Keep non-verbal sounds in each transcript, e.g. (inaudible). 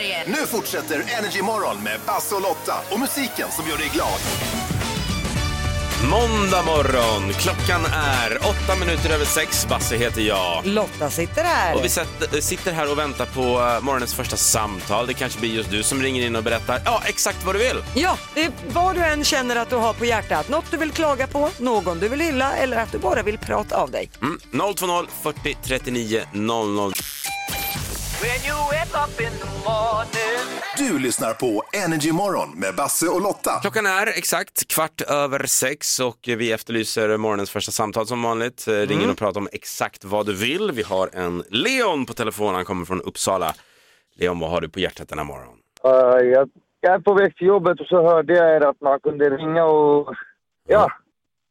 Sverige. Nu fortsätter Energy Morgon med Basse och Lotta och musiken som gör dig glad. Måndag morgon, klockan är åtta minuter över sex. Basse heter jag. Lotta sitter här. Och vi sätter, sitter här och väntar på eh, morgonens första samtal. Det kanske blir just du som ringer in och berättar ja, exakt vad du vill. Ja, det är vad du än känner att du har på hjärtat. Något du vill klaga på, någon du vill hylla eller att du bara vill prata av dig. Mm. 020 40 39 00. Du lyssnar på Energy Morgon med Basse och Lotta. Klockan är exakt kvart över sex och vi efterlyser morgonens första samtal som vanligt. Eh, Ring in och prata om exakt vad du vill. Vi har en Leon på telefon, han kommer från Uppsala. Leon, vad har du på hjärtat den här morgonen? Uh, jag, jag är på väg till jobbet och så hörde jag att man kunde ringa och ja,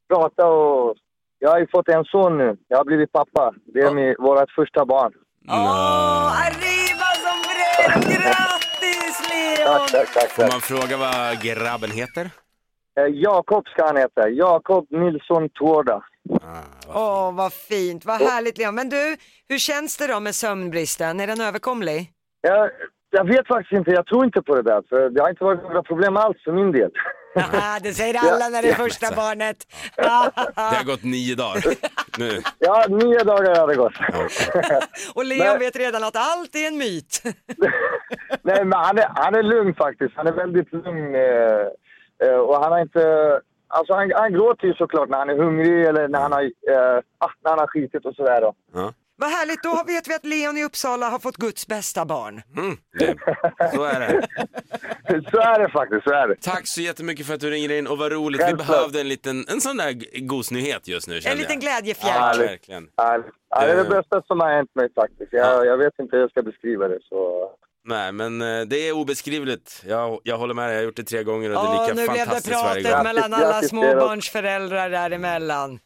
prata och jag har ju fått en son nu. Jag har blivit pappa. Det är min, vårt första barn. Åh, arriba som! Grattis Leon! Tack, tack, tack. Får man fråga vad grabben heter? Eh, Jakob ska han heta. Jakob Nilsson Tårda. Åh, vad fint, vad härligt Leon. Men du, hur känns det då med sömnbristen? Är den överkomlig? Jag, jag vet faktiskt inte. Jag tror inte på det där. För det har inte varit några problem alls för min del. Haha, det säger alla när det är första barnet. Det har gått nio dagar. Nu. Ja, nio dagar har det gått. Och Leon Nej. vet redan att allt är en myt. (laughs) Nej, men han är, han är lugn faktiskt. Han är väldigt lugn. Eh, eh, och han har inte... Alltså han, han gråter ju såklart när han är hungrig eller när han har, eh, ah, när han har skitit och sådär då. Ja. Vad härligt, då vet vi att Leon i Uppsala har fått Guds bästa barn. Mm, det. Så är det. (laughs) Så är det faktiskt, så är det. Tack så jättemycket för att du ringer in och vad roligt. Vi behövde en liten, en sån där gosnyhet just nu En liten glädjefjärt. Ja, Härligt. verkligen. Härligt. Ja, det är det bästa som har hänt mig faktiskt. Jag, jag vet inte hur jag ska beskriva det. Så... Nej, men eh, det är obeskrivligt. Jag, jag håller med dig, jag har gjort det tre gånger och det är lika nu blev det fantastiskt varje pratet gång. mellan alla småbarnsföräldrar däremellan.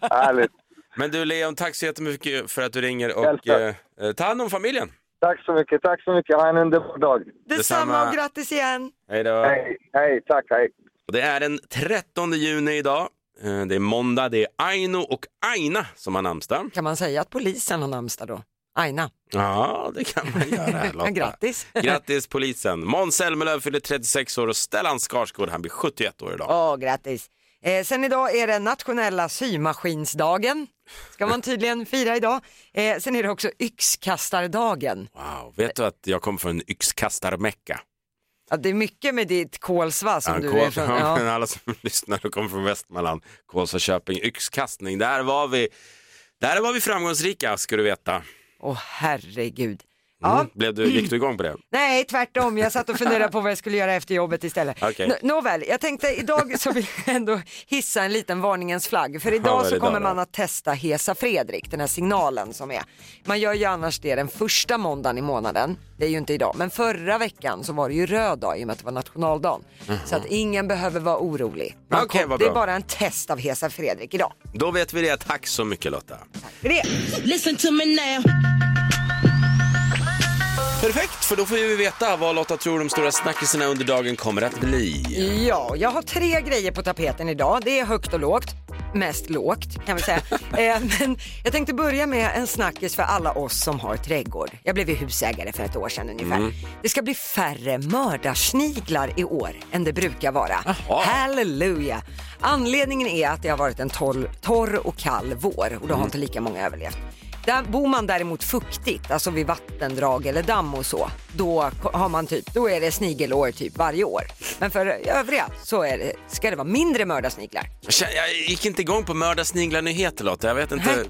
(laughs) Härligt. Men du Leon, tack så jättemycket för att du ringer och Självklart. eh, ta hand om familjen. Tack så mycket, tack så mycket. Ha en underbar dag. Detsamma och grattis igen. Hej då. Hej, hej, tack, hej. Och Det är den 13 juni idag. Eh, Det är måndag, det är Aino och Aina som har namnsdag. Kan man säga att polisen har namnsdag då? Aina. Ja, det kan man göra (laughs) Lotta. grattis. Grattis polisen. Måns Zelmerlöw fyller 36 år och Stellan Skarsgård, han blir 71 år idag. Åh, grattis. Eh, sen idag är det nationella symaskinsdagen. Ska man tydligen (laughs) fira idag. Eh, sen är det också yxkastardagen. Wow, vet du att jag kommer från en yxkastarmecka? Ja, det är mycket med ditt Kolsva som Ja, du är från. (laughs) ja. Alla som (laughs) lyssnar och kommer från Västmanland, Kolsva, Köping, yxkastning, där var vi, där var vi framgångsrika ska du veta. Åh herregud. Ja, Mm. Blev du, gick du igång på det? (laughs) Nej, tvärtom. Jag satt och funderade på vad jag skulle göra efter jobbet istället. Okej. Nå- Nåväl, jag tänkte idag så vill jag ändå hissa en liten varningens flagg. För idag så kommer man att testa Hesa Fredrik, den här signalen som är. Man gör ju annars det den första måndagen i månaden. Det är ju inte idag. Men förra veckan så var det ju röd dag i och med att det var nationaldagen. Så att ingen behöver vara orolig. Man Okej, kom- det är bara en test av Hesa Fredrik idag. Då vet vi det, tack så mycket Lotta. Det är det. Perfekt, för då får vi veta vad Lotta tror de stora snackisarna under dagen kommer att bli. Ja, jag har tre grejer på tapeten idag. Det är högt och lågt. Mest lågt kan vi säga. (laughs) eh, men jag tänkte börja med en snackis för alla oss som har trädgård. Jag blev ju husägare för ett år sedan ungefär. Det ska bli färre mördarsniglar i år än det brukar vara. Jaha. Halleluja! Anledningen är att det har varit en torr, torr och kall vår och då har inte lika många överlevt. Där bor man däremot fuktigt, alltså vid vattendrag eller damm och så, då har man typ, då är det snigelår typ varje år. Men för övriga så är det, ska det vara mindre mördarsniglar. Jag gick inte igång på mördarsniglar-nyheter Lotta, jag vet inte.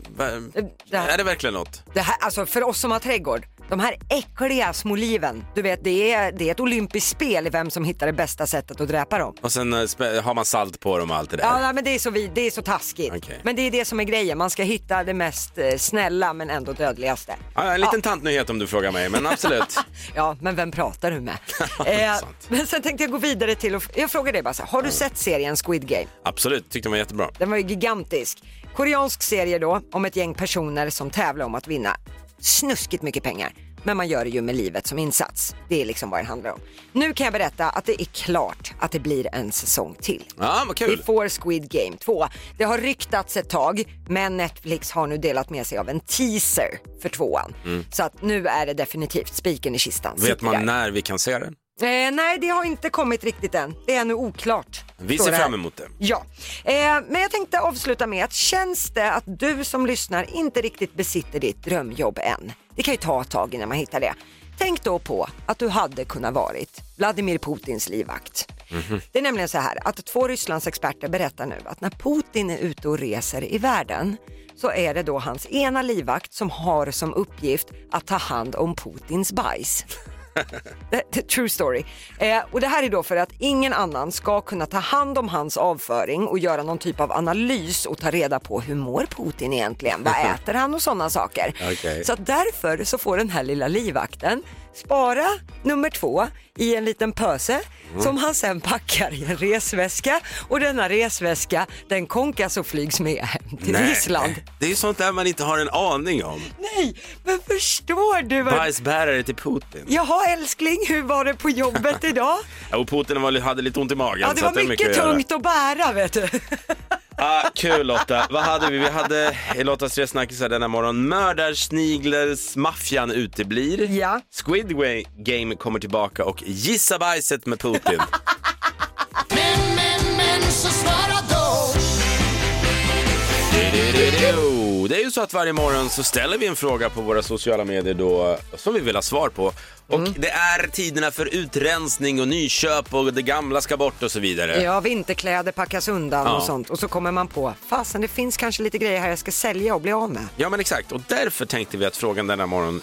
Det här- är det verkligen något? Det här, alltså för oss som har trädgård, de här äckliga små liven, du vet det är, det är ett olympiskt spel i vem som hittar det bästa sättet att dräpa dem. Och sen eh, spä- har man salt på dem och allt det där. Ja, nej, men det är, så det är så taskigt. Okej. Men det är det som är grejen, man ska hitta det mest eh, snälla men ändå dödligaste. Ja, en liten tantnyhet om du frågar mig, men absolut. (laughs) Ja, men vem pratar du med? (laughs) eh, sant. men sen tänkte jag gå vidare till, och, jag frågar dig bara så här, har du sett serien Squid Game? absolut, tyckte den var jättebra. Den var ju gigantisk. Koreansk serie då om ett gäng personer som tävlar om att vinna snuskigt mycket pengar. Men man gör det ju med livet som insats. Det är liksom vad det handlar om. Nu kan jag berätta att det är klart att det blir en säsong till. Ja, vad Vi kul. får Squid Game 2. Det har ryktats ett tag, men Netflix har nu delat med sig av en teaser för tvåan. Så att nu är det definitivt spiken i kistan. Mm. Vet man där. när vi kan se den? Eh, nej, det har inte kommit riktigt än. Det är ännu oklart. Vi ser fram emot det. Ja, eh, men jag tänkte avsluta med att känns det att du som lyssnar inte riktigt besitter ditt drömjobb än? Det kan ju ta ett tag innan man hittar det. Tänk då på att du hade kunnat varit Vladimir Putins livvakt. Det är nämligen så här att två Rysslands experter berättar nu att när Putin är ute och reser i världen så är det då hans ena livvakt som har som uppgift att ta hand om Putins bajs. (laughs) True story. Eh, och det här är då för att ingen annan ska kunna ta hand om hans avföring och göra någon typ av analys och ta reda på hur mår Putin egentligen, vad (laughs) äter han och sådana saker. Okej. Så därför så får den här lilla livvakten spara nummer två i en liten pöse som han sen packar i en resväska och denna resväska den konkas och flygs med hem till Ryssland. Det är ju sånt där man inte har en aning om. Nej, men förstår du? Vad... Bajsbärare till Putin. Jaha älskling, hur var det på jobbet (laughs) idag? Ja, och Putin var, hade lite ont i magen. Ja, det var mycket göra. tungt att bära vet du. (laughs) Ah, kul Lotta. Vad hade vi? Vi hade i Lottas tre snackisar denna morgon. Mördarsniglers maffian uteblir. Ja. Squid Game kommer tillbaka och gissa bajset med Putin. Men, men, men, så svara då. Jo, Det är ju så att varje morgon så ställer vi en fråga på våra sociala medier då som vi vill ha svar på. Och det är tiderna för utrensning och nyköp och det gamla ska bort och så vidare. Ja, vinterkläder packas undan Ja. och sånt och så kommer man på, fasen det finns kanske lite grejer här jag ska sälja och bli av med. Ja men exakt och därför tänkte vi att frågan denna morgon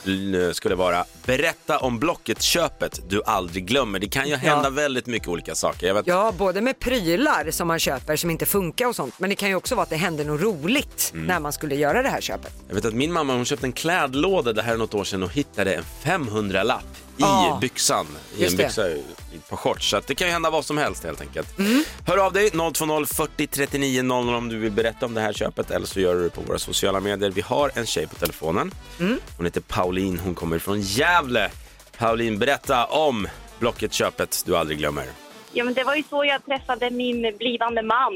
eh, skulle vara berätta om Blocket-köpet du aldrig glömmer. Det kan ju hända väldigt mycket olika saker. Vet, Ja, både med prylar som man köper som inte funkar och sånt, men det kan ju också vara att det händer något roligt Mm. när man skulle göra det här köpet. jag vet att min mamma hon köpte en klädlåda det här är något år sedan och hittade en 500-lapp i Ah, byxan. I en byxa i ett par shorts. Så att det kan ju hända vad som helst helt enkelt. Mm. Hör av dig 020 40 39 00 om du vill berätta om det här köpet eller så gör du det på våra sociala medier. Vi har en tjej på telefonen. Mm. Hon heter Pauline, hon kommer från Gävle. Pauline, berätta om Blocket-köpet du aldrig glömmer. Ja, men det var ju så jag träffade min blivande man.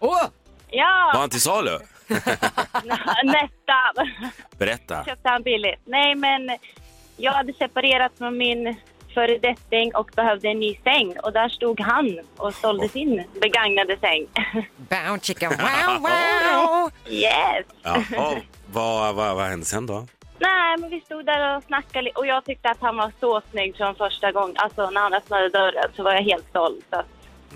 Åh! Var Ja, han till salu? (laughs) nästan. Berätta. Köpte han billigt. Nej, men jag hade separerat från min föredetting och behövde en ny säng. Och där stod han och sålde sin begagnade säng. (laughs) Bow chicka (laughs) wow wow! yes! Jaha, vad, vad, vad hände sen då? Nej, men vi stod där och snackade och jag tyckte att han var så snygg från första gången. Alltså när han öppnade dörren så var jag helt stolt. Så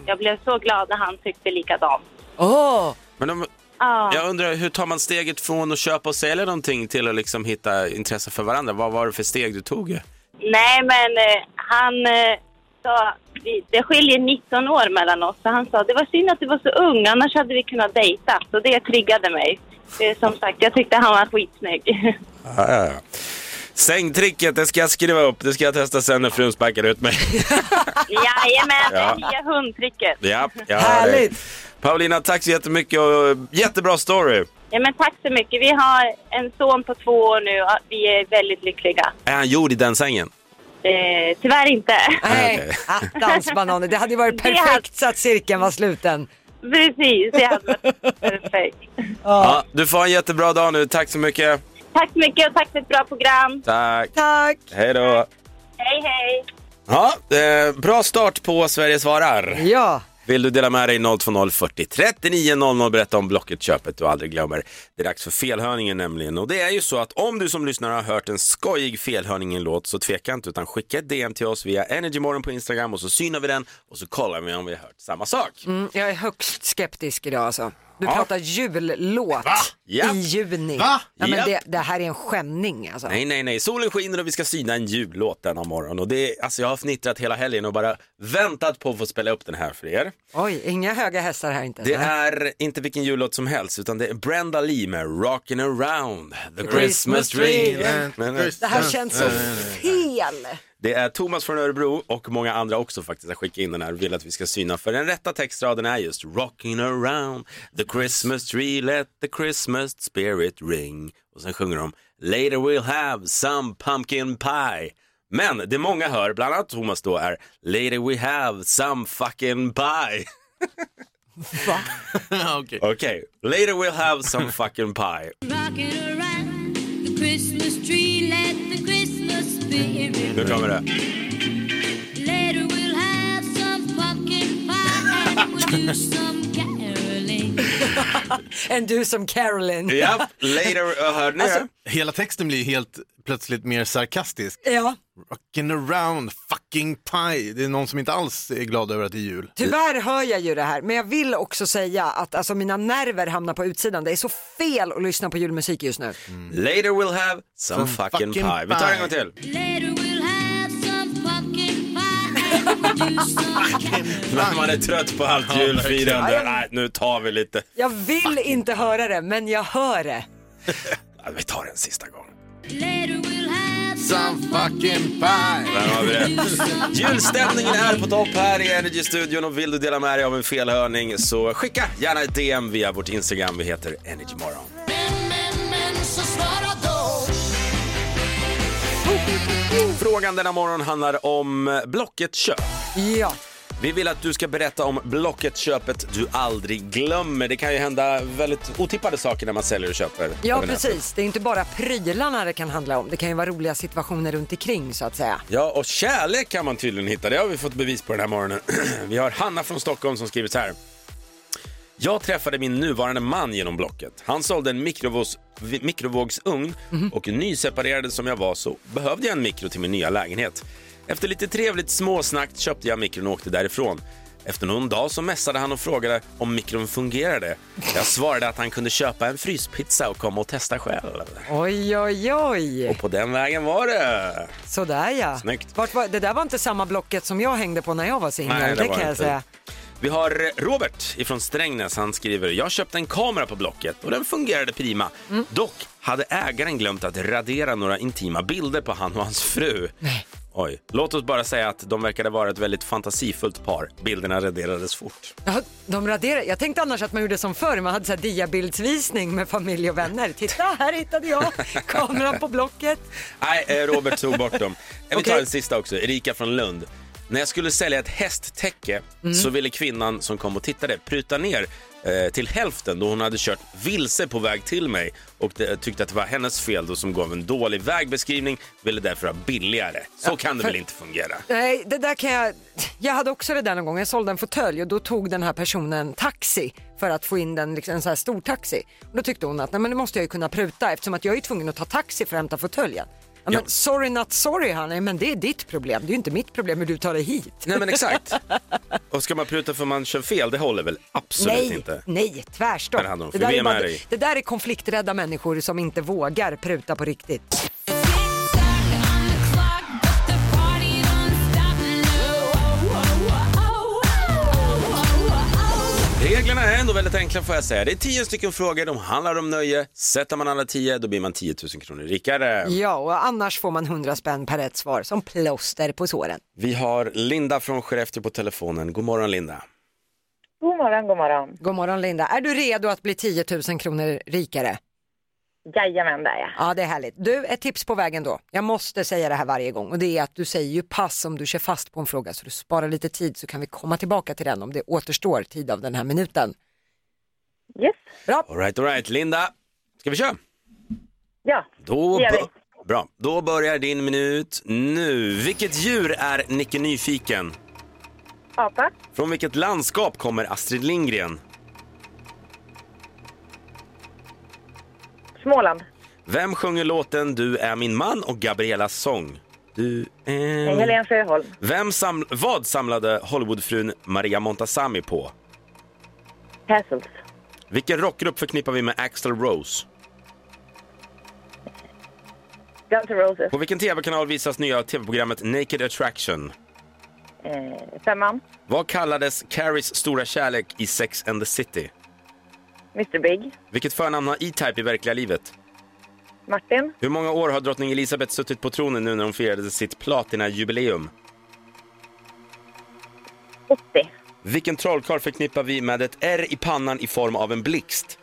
jag blev så glad när han tyckte likadant. Åh! Men om, Ja. jag undrar, hur tar man steget från att köpa och sälja någonting till att liksom hitta intresse för varandra? Vad var det för steg du tog? Nej, men eh, han eh, sa... Vi, det skiljer 19 år mellan oss. Så han sa det var synd att du var så ung, annars hade vi kunnat dejta. Så det triggade mig. Eh, som sagt, jag tyckte han var skitsnygg. (laughs) Ja, ja, ja. Sängtricket, det ska jag skriva upp. Det ska jag testa sen när frun sparkar ut mig. (laughs) Jajamän, det Ja. är nya hundtricket. ja, dig. Härligt! Paulina, tack så jättemycket och jättebra story. Ja, men tack så mycket. Vi har en son på två år nu och vi är väldigt lyckliga. Är han gjord i den sängen? Eh, tyvärr inte. Nej, attans bananer. Det hade ju varit (laughs) Det hade- perfekt så att cirkeln var sluten. Precis, det hade varit perfekt. (laughs) Ja, du får en jättebra dag nu. Tack så mycket. Tack så mycket och tack för ett bra program. Tack. Tack! Hej då. Hej, hej! Ja, eh, bra start på Sverige svarar. Ja, Vill du dela med dig 020 40 39 00 berätta om Blocket-köpet du aldrig glömmer. Det är dags för felhörningen nämligen. Och det är ju så att om du som lyssnare har hört en skojig felhörning i en låt så tveka inte utan skicka ett DM till oss via Energymorgon på Instagram och så synar vi den och så kollar vi om vi har hört samma sak. mm, jag är högst skeptisk idag alltså. Du Ja. pratar jullåt Ja. i juni. Va? Ja, men Japp. det, det här är en skämning alltså. Nej, nej, nej. Solen skiner och vi ska syna en jullåt denna morgon. Och det är, alltså jag har fnittrat hela helgen och bara väntat på att få spela upp den här för er. Oj, inga höga hästar här inte. Det Nej. är inte vilken jullåt som helst utan det är Brenda Lee med Rockin' around the Christmas Christmas tree. tree. Men, Det här känns så fel. Det är Thomas från Örebro och många andra också faktiskt har skickat in den här och vill att vi ska syna. För den rätta textraden är just Rocking around the Christmas tree, let the Christmas spirit ring. Och sen sjunger de Later we'll have some pumpkin pie. Men det många hör, bland annat Thomas då, är Later we have some fucking pie. (laughs) (laughs) Okej. Okej, later we'll have some fucking pie. Rocking around the Christmas tree, let the Christmas Nu kommer det. Later we'll have some pumpkin pie (laughs) and do some caroling. Carolyn. Japp, later, uh, hörde ni det? Hela texten blir helt plötsligt mer sarkastisk. Ja, Rockin' around fucking pie. Det är någon som inte alls är glad över att det är jul. tyvärr hör jag ju det här. Men jag vill också säga att alltså, mina nerver hamnar på utsidan. Det är så fel att lyssna på julmusik just nu. Later we'll have some Some fucking fucking pie. Vi tar en gång pie. till. Later we'll have some pumpkin pie (laughs) När man är trött på allt Ja, julfirande. verkligen. Nej, nu tar vi lite. Jag vill inte höra det, men jag hör det. (laughs) Ja, Vi tar en sista gång. Later we'll have Some fucking pie. Där har vi det. Julstämningen är på topp här i Energy-studion och vill du dela med dig av en felhörning så skicka gärna ett DM via vårt Instagram. Vi heter Energymorgon. Frågan denna morgon handlar om Blocket-köp. Ja, Vi vill att du ska berätta om Blocket-köpet du aldrig glömmer. Det kan ju hända väldigt otippade saker när man säljer och köper. ja precis. Det är inte bara prylarna det kan handla om. Det kan ju vara roliga situationer runt omkring så att säga. Ja, och kärlek kan man tydligen hitta. Det har vi fått bevis på den här morgonen. (clears throat) Vi har Hanna från Stockholm som skrivit så här. Jag träffade min nuvarande man genom Blocket. Han sålde en mikrovågs, mikrovågsugn och nyseparerad som jag var så behövde jag en mikro till min nya lägenhet. Efter lite trevligt småsnack köpte jag mikron och åkte därifrån. Efter någon dag så mässade han och frågade om mikron fungerade. Jag svarade att han kunde köpa en fryspizza och komma och testa själv. Oj, oj, oj. Och på den vägen var det. Sådär ja. Snyggt. Vart var, det där var inte samma blocket som jag hängde på när jag var singel, det det kan jag inte. säga. Vi har Robert ifrån Strängnäs. Han skriver, jag köpte en kamera på Blocket och den fungerade prima. Mm. Dock hade ägaren glömt att radera några intima bilder på han och hans fru. Nej. Oj, låt oss bara säga att de verkade vara ett väldigt fantasifullt par. Bilderna raderades fort. Ja, de raderar. Jag tänkte annars att man gjorde som förr, man hade så diabildsvisning med familj och vänner. Titta, här hittade jag (laughs) kameran på Blocket. Nej, eh, Robert tog bort dem. Vi tar en sista också, Erika från Lund. När jag skulle sälja ett hästtäcke Mm. så ville kvinnan som kom och tittade pruta ner eh, till hälften då hon hade kört vilse på väg till mig och det, tyckte att det var hennes fel då som gav en dålig vägbeskrivning, ville därför ha billigare. Så kan det väl inte fungera? Nej, det där kan jag... Jag hade också det där någon gång. Jag sålde en fåtölj och då tog den här personen taxi för att få in den, liksom, en sån här stor taxi. Och då tyckte hon att nej, men det måste jag ju kunna pruta eftersom att jag är tvungen att ta taxi för att hämta fåtöljen. Ja, men sorry not sorry honey, men det är ditt problem. Det är ju inte mitt problem hur du tar dig hit. Nej men exakt. (laughs) Och ska man pruta för man kör fel, det håller väl absolut nej, inte. nej, tvärstopp. Det där, bara, dig. det där är konflikträdda människor som inte vågar pruta på riktigt. Reglerna är ändå väldigt enkla får jag säga. Det är tio stycken frågor, de handlar om nöje. Sätter man alla tio, då blir man 10 000 kronor rikare. Ja, och annars får man 100 spänn per rätt svar som plåster på såren. Vi har Linda från Skellefteå på telefonen. God morgon Linda. God morgon, god morgon. God morgon Linda. Är du redo att bli 10 000 kronor rikare? Jajamän, det är jag. Ja, det är härligt. Du, ett tips på vägen då. Jag måste säga det här varje gång och det är att du säger ju pass om du kör fast på en fråga så du sparar lite tid så kan vi komma tillbaka till den om det återstår tid av den här minuten. Yes. Bra. All right, all right. Linda, ska vi köra? Ja, Då Det gör vi. Bra, då börjar din minut nu. Vilket djur är Nicke Nyfiken? apa, Från vilket landskap kommer Astrid Lindgren? Småland, Vem sjunger låten Du är min man och Gabrielas sång? Du är... Helene Sjöholm, Vem sam... Vad samlade Hollywoodfrun Maria Montazami på? Hassels, Vilken rockgrupp förknippar vi med Axl Rose? Guns N' Roses, På vilken tv-kanal visas nya tv-programmet Naked Attraction? eh, Femman, Vad kallades Carries stora kärlek i Sex and the City? Mr Big, Vilket förnamn har E-Type i verkliga livet? Martin. Hur många år har drottning Elisabeth suttit på tronen nu när hon firade sitt platina-jubileum? 80. Vilken trollkarl förknippar vi med ett R i pannan i form av en blixt?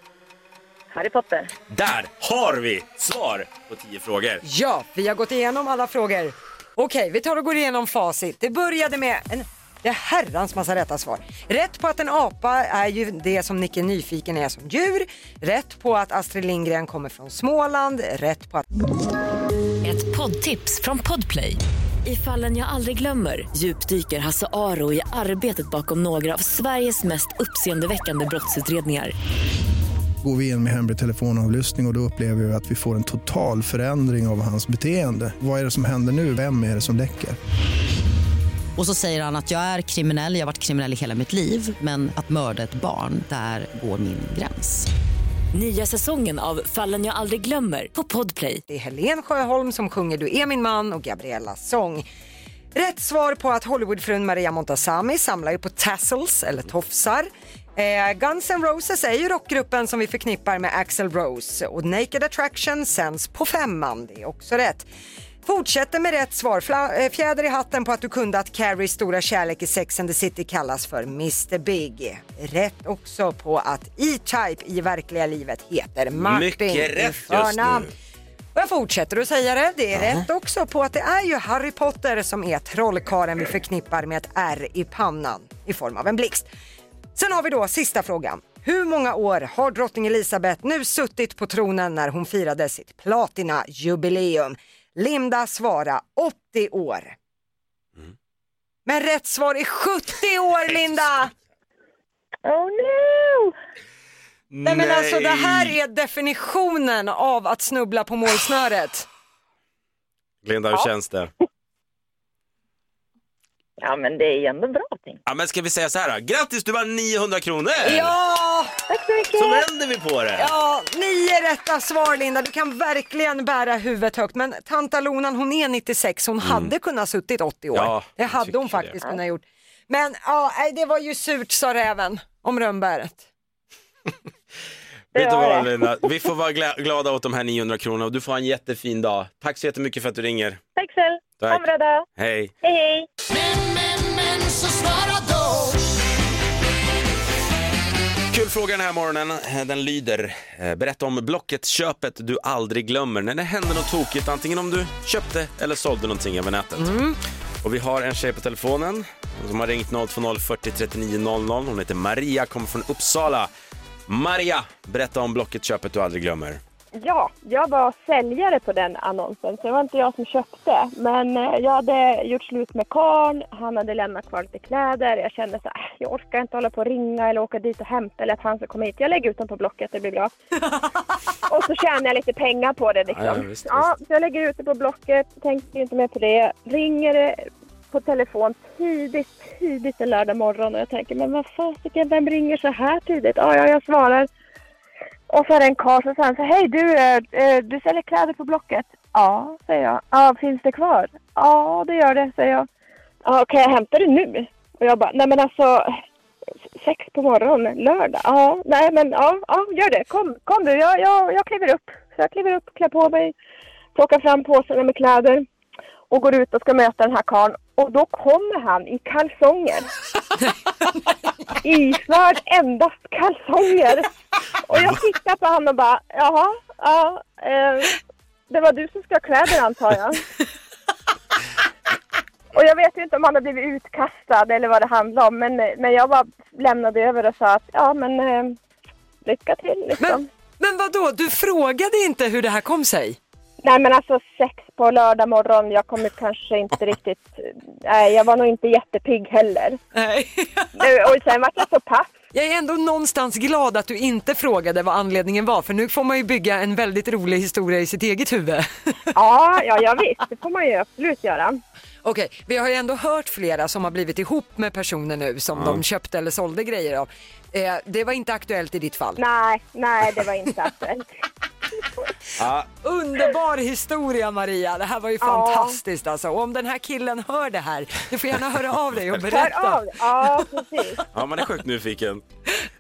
Harry Potter. Där har vi svar på tio frågor. Ja, vi har gått igenom alla frågor. Okej, vi tar och går igenom facit. Det började med en det är herrans massa rätta svar. Rätt på att en apa är ju det som Nicke Nyfiken är som djur. Rätt på att Astrid Lindgren kommer från Småland. Rätt på att... Ett poddtips från Podplay. I fallen jag aldrig glömmer djupdyker Hasse Aro i arbetet bakom några av Sveriges mest uppseendeväckande brottsutredningar. Går vi in med hemlig telefonavlyssning och, och då upplever vi att vi får en total förändring av hans beteende. Vad är det som händer nu? Vem är det som läcker? Och så säger han att jag är kriminell, jag har varit kriminell i hela mitt liv men att mörda ett barn, där går min gräns. Nya säsongen av Fallen jag aldrig glömmer på Podplay. Det är Helen Sjöholm som sjunger Du är min man och Gabriellas sång. Rätt svar på att Hollywoodfrun Maria Montazami samlar ju på tassels eller tofsar. Eh, Guns N' Roses är ju rockgruppen som vi förknippar med Axl Rose och Naked Attraction sänds på femman, det är också rätt. Fortsätter med rätt svar. Eh, fjäder i hatten på att du kunde att Carries stora kärlek i Sex and the City kallas för Mr Big. Rätt också på att E-Type i verkliga livet heter Martin Mycket rätt just nu. Och jag fortsätter att säga det. Det är rätt också på att det är ju Harry Potter som är trollkaren vi förknippar med ett R i pannan i form av en blixt. Sen har vi då sista frågan. Hur många år har drottning Elizabeth nu suttit på tronen när hon firade sitt platina-jubileum? Linda svara 80 år. Men rätt svar är 70 år (laughs) Linda! Oh no! Nej men alltså det här är definitionen av att snubbla på målsnöret. Linda, hur känns det? Ja, men det är ju ändå bra ting. Ja, men ska vi säga så här då? Grattis, du vann 900 kronor! Ja! Tack så mycket! Så vänder vi på det. Ja, nio rätta svar Linda. Du kan verkligen bära huvudet högt. Men tanta Lonan hon är 96, hon hade kunnat suttit 80 år. Mm. Ja, det hade hon faktiskt det. kunnat gjort. Men ja, det var ju surt sa räven om rönnbäret. (laughs) Vet du var vad det. Linda? (laughs) Vi får vara gla- glada åt de här 900 kronorna och du får ha en jättefin dag. Tack så jättemycket för att du ringer. Tack själv. Tack. Ha en bra dag. Hej! Hej, hej. Kul fråga den här morgonen. Den lyder, eh, berätta om Blocket-köpet du aldrig glömmer. När det hände något tokigt, antingen om du köpte eller sålde någonting över nätet. Och vi har en tjej på telefonen som har ringt 020 40 39 00. Hon heter Maria, kommer från Uppsala. Maria, berätta om Blocket-köpet du aldrig glömmer. Ja, jag var säljare på den annonsen, så det var inte jag som köpte. Men eh, jag hade gjort slut med karln, han hade lämnat kvar lite kläder. Jag kände så här, "Äh, jag orkar inte hålla på och ringa eller åka dit och hämta eller att han ska komma hit. Jag lägger ut dem på Blocket, det blir bra. (laughs) och så tjänar jag lite pengar på det liksom. Ja, ja, visst, ja, så jag lägger ut det på Blocket, tänkte inte mer på det. Ringer det på telefon tidigt, tidigt en lördag morgon och jag tänker, men vad fasiken, vem ringer så här tidigt? Ja, ja, jag svarar. Och så är det en karl som säger så här, hej du, eh, eh, du säljer kläder på Blocket? Ja, säger jag. Ja, finns det kvar? Ja, det gör det, säger jag. Ja, kan jag hämta det nu? Och jag bara, nej men alltså, sex på morgonen, lördag? Ja, nej men ja, ja gör det. Kom, kom du, jag, jag, jag kliver upp. Så jag kliver upp, klär på mig, plockar fram påsarna med kläder och går ut och ska möta den här karln. Och då kommer han i kalsonger. (laughs) Iförd endast kalsonger. Och jag tittar på honom och bara, jaha, ja, eh, det var du som ska ha kläder antar jag. Och jag vet ju inte om han har blivit utkastad eller vad det handlar om, men, men jag bara lämnade över och sa att ja men eh, lycka till liksom. Men, men vadå, du frågade inte hur det här kom sig? Nej men alltså sex på lördag morgon, jag kommer kanske inte riktigt, nej jag var nog inte jättepigg heller. Nej. Och sen vart jag så pass. Jag är ändå någonstans glad att du inte frågade vad anledningen var för nu får man ju bygga en väldigt rolig historia i sitt eget huvud. Ja, ja, ja visst, det får man ju absolut göra. Okej, vi har ju ändå hört flera som har blivit ihop med personer nu som de köpte eller sålde grejer av. Eh, det var inte aktuellt i ditt fall. Nej, nej det var inte aktuellt. Ja, (laughs) Underbar historia Maria, det här var ju fantastiskt alltså. Och om den här killen hör det här, du får gärna höra av dig och berätta. Ja, precis. ja man är sjukt nyfiken.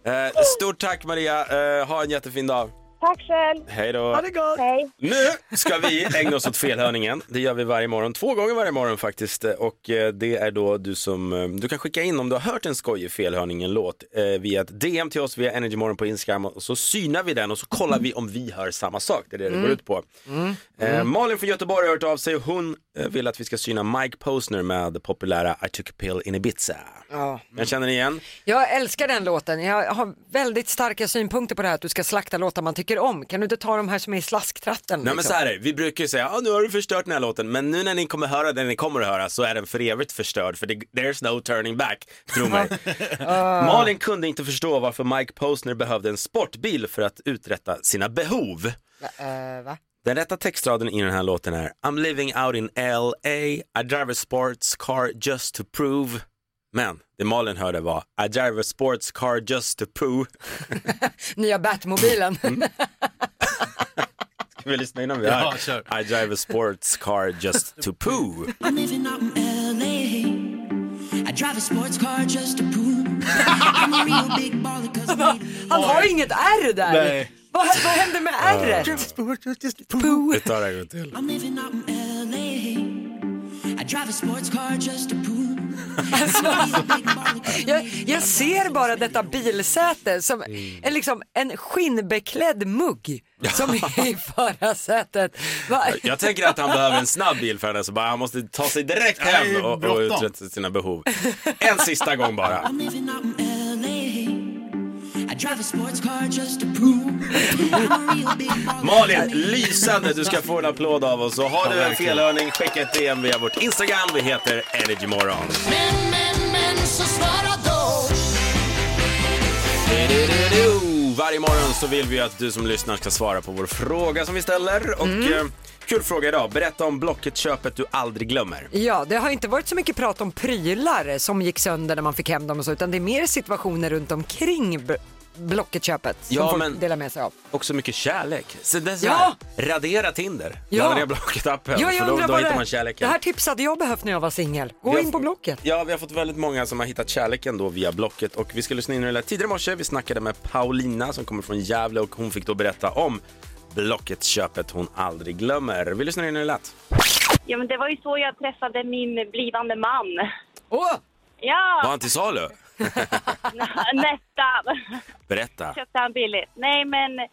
Eh, stort tack Maria, eh, ha en jättefin dag. Tack själv. Hej då. Ha det gott. Hej. Nu ska vi ägna oss åt felhörningen. Det gör vi varje morgon, två gånger varje morgon faktiskt. Och eh, det är då du som, eh, du kan skicka in om du har hört en skojig felhörning, en låt, eh, via ett DM till oss via Energymorgon på Instagram och så synar vi den och så kollar vi om vi hör samma sak. Det är det det går ut på. Eh, Malin från Göteborg har hört av sig och hon vill att vi ska syna Mike Posner med det populära I took a pill in Ibiza. Ja. Men känner ni igen? Jag älskar den låten. Jag har väldigt starka synpunkter på det här att du ska slakta låtar man tycker om. Kan du inte ta de här som är i slasktratten? Nej men liksom? så här är det, vi brukar ju säga, ah, nu har du förstört den här låten, men nu när ni kommer höra den ni kommer att höra så är den för evigt förstörd, för det, there's no turning back, tro mig. (laughs) (laughs) Malin kunde inte förstå varför Mike Posner behövde en sportbil för att uträtta sina behov. Eh, va? Den rätta textraden i den här låten är I'm living out in LA, I drive a sports car just to prove. Men det Malin hörde var I drive a sports car just to prove. (laughs) Nya Batmobilen. Mm. Ska vi lyssna innan vi Ja, hör? kör. I drive a sports car just to poo. I'm living out in LA. I drive a sports car just to prove I'm a real big baller cause made Han har inget R där. Nej. Vad, vad hände med R? Poo. Vi tar det en gång till. I'm living out in LA. I drive a sports car just to prove Jag, jag ser bara detta bilsäte som en, liksom, en skinnbeklädd mugg som är i (laughs) förarsätet. Va? Jag tänker att han behöver en snabb bil för henne, så bara, han måste ta sig direkt hem och, och uträtta sina behov. En sista gång bara. Malin, lysande! Du ska få en applåd av oss. Och har du en felhörning, skicka ett DM via vårt Instagram. Vi heter Energymorgon. Men, men, men så svara då. Varje morgon så vill vi att du som lyssnar ska svara på vår fråga som vi ställer. Och Mm. eh, kul fråga idag. Berätta om Blocket-köpet du aldrig glömmer. Ja, det har inte varit så mycket prat om prylar som gick sönder när man fick hem dem och så, utan det är mer situationer runt omkring Blocket-köpet som Ja, folk men- delar med sig av. Också mycket kärlek. Så det är så Ja. här, radera Tinder. Ja. Ladda ner Blocket-appen. Ja, jag för då, då hittar det, man det kärleken. här tips hade jag behövt när jag var singel. Gå har in på Blocket. Ja, vi har fått väldigt många som har hittat kärleken då via Blocket och vi ska lyssna in det tidigare i morse. Vi snackade med Paulina som kommer från Gävle och hon fick då berätta om Blocket-köpet hon aldrig glömmer. Vi lyssnar in hur det lät. Ja, men det var ju så jag träffade min blivande man. Åh! Ja, Var han till salu? (laughs) nästan. Berätta. Köpte han billigt. Nej, men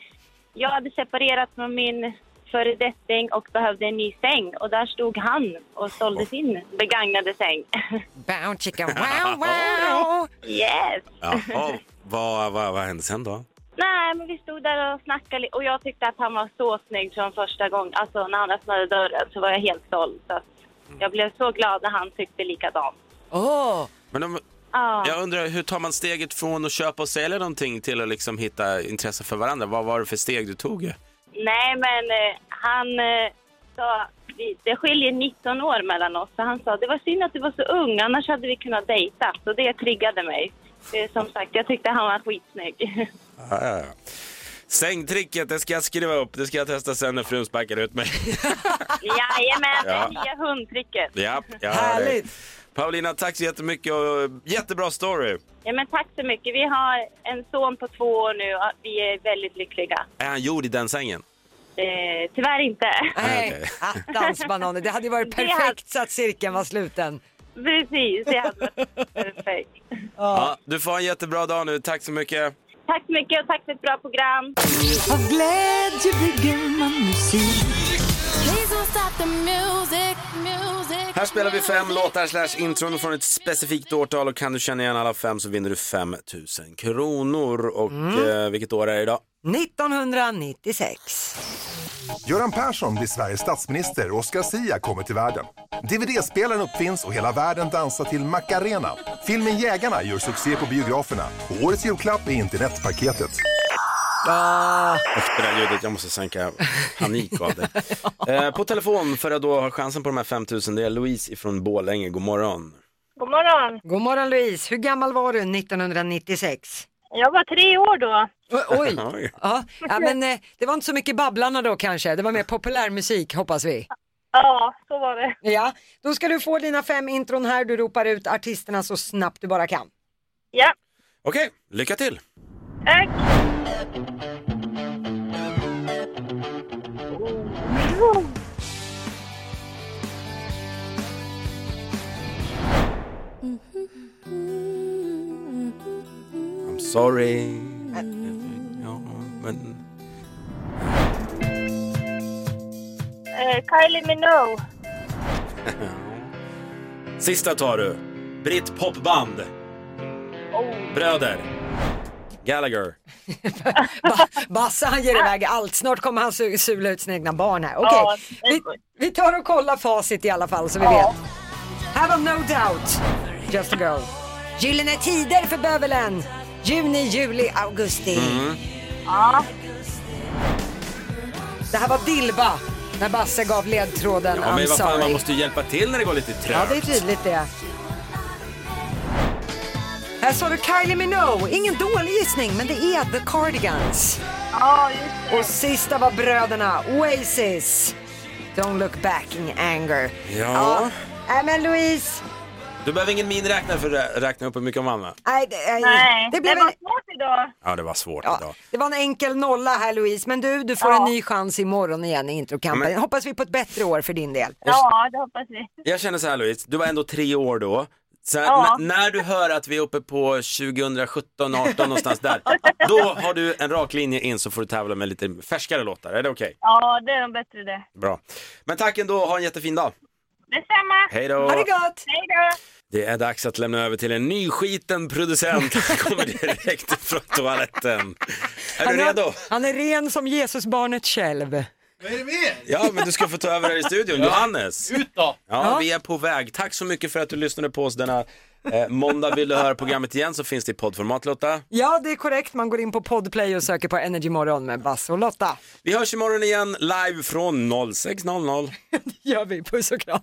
jag hade separerat från min föredetting och behövde en ny säng. Och där stod han och sålde sin begagnade säng. (laughs) Bow chicka wow wow. yes! Jaha, vad, vad, vad hände sen då? Nej, men vi stod där och snackade och jag tyckte att han var så snygg från första gången. Alltså när han öppnade dörren så var jag helt såld. Så att jag blev så glad när han tyckte likadant. Åh! Men om, Ja. jag undrar, hur tar man steget från att köpa och sälja någonting till att liksom hitta intresse för varandra? Vad var det för steg du tog? Nej, men eh, han eh, sa... Vi, det skiljer 19 år mellan oss. Så han sa det var synd att du var så ung, annars hade vi kunnat dejta. Så det triggade mig. Eh, som sagt, jag tyckte han var skitsnygg. Ja, ja, ja. Sängtricket, det ska jag skriva upp. Det ska jag testa sen när frun sparkar ut mig. (laughs) Jajamän, det Ja. är nya hundtricket. ja, hör dig. Härligt! Paulina, tack så jättemycket och jättebra story. Ja, men tack så mycket. Vi har en son på två år nu och vi är väldigt lyckliga. Är han gjord i den sängen? Eh, tyvärr inte. Nej, attans (laughs) bananer. Det hade ju varit hade- perfekt så att cirkeln var sluten. Precis, det hade varit perfekt. (laughs) Ja, du får en jättebra dag nu. Tack så mycket. Tack så mycket och tack för ett bra program. Av glädje bygger man musik. Här spelar vi fem låtar slash intron från ett specifikt årtal och kan du känna igen alla fem så vinner du 5 000 kronor. Och eh, vilket år är det idag? 1996. Göran Persson blir Sveriges statsminister och Oscar Sia kommer till världen. DVD-spelaren uppfinns och hela världen dansar till Macarena. Filmen Jägarna gör succé på biograferna och årets julklapp är internetpaketet. Efter det här ljudet, jag måste sänka panik av det. (laughs) Eh, på telefon för att då ha chansen på de här 5 000, det är Louise ifrån Borlänge. God morgon. God morgon. God morgon Louise, hur gammal var du 1996? Jag var tre år då. O- Oj! (laughs) Oj. Ja, ja, men eh, det var inte så mycket babblarna då kanske, det var mer populärmusik hoppas vi. Ja, så var det. Ja, då ska du få dina fem intron här, du ropar ut artisterna så snabbt du bara kan. Ja, Okej, lycka till. Tack. I'm sorry. Ja, men... Eh, Kylie Minogue. (laughs) Sista tar du. Britt popband. Bröder. Gallagher. (laughs) Ba- Basse han ger iväg allt, snart kommer han su- sula ut sina egna barn här. Okej, Ja, vi, vi tar och kollar facit i alla fall så vi vet. Här var No Doubt, Just a Girl. Gyllene Tider för bövelen. Juni, juli, augusti. Mm. Ja. Det här var Dilba när Basse gav ledtråden Ja, men vad fan, man måste ju hjälpa till när det går lite trögt. Ja, det är tydligt det. Här sa du Kylie Minogue. Ingen dålig gissning, men det är The Cardigans. Ja, just det. Och sista var bröderna Oasis. Don't look back in anger. Ja. Nej men Louise, Du behöver ingen miniräknare för att räkna upp hur mycket de vann va? nej, det, nej, Nej, det det, blev var en, svårt idag. Ja, det var svårt ja, idag. det var en enkel nolla här Louise, men du, du får Ja. en ny chans imorgon igen i introkampen. Men- Hoppas vi på ett bättre år för din del. Ja, det hoppas vi. Jag känner så här Louise, du var ändå tre år då. Sen, Ja. när du hör att vi är uppe på 2017, 18 någonstans där, då har du en rak linje in så får du tävla med lite färskare låtar. Är det okej? Ja, det är nog bättre det. Bra. Men tack ändå, ha en jättefin dag. Detsamma. Hej då. Ha det gott! Hej då. Det är dags att lämna över till en nyskiten producent. Han kommer direkt från toaletten. Är Han du redo? Han är ren som Jesusbarnet själv. Vad är det med? Ja, men du ska få ta över här i studion. (laughs) Johannes. Ut då! Ja, vi är på väg. Tack så mycket för att du lyssnade på oss denna eh, måndag. Vill du höra programmet igen så finns det i poddformat Lotta. Ja, det är korrekt. Man går in på Podplay och söker på Energy Morgon med Basse och Lotta. Vi hörs imorgon igen live från 06.00. (laughs) gör vi. Puss och kram.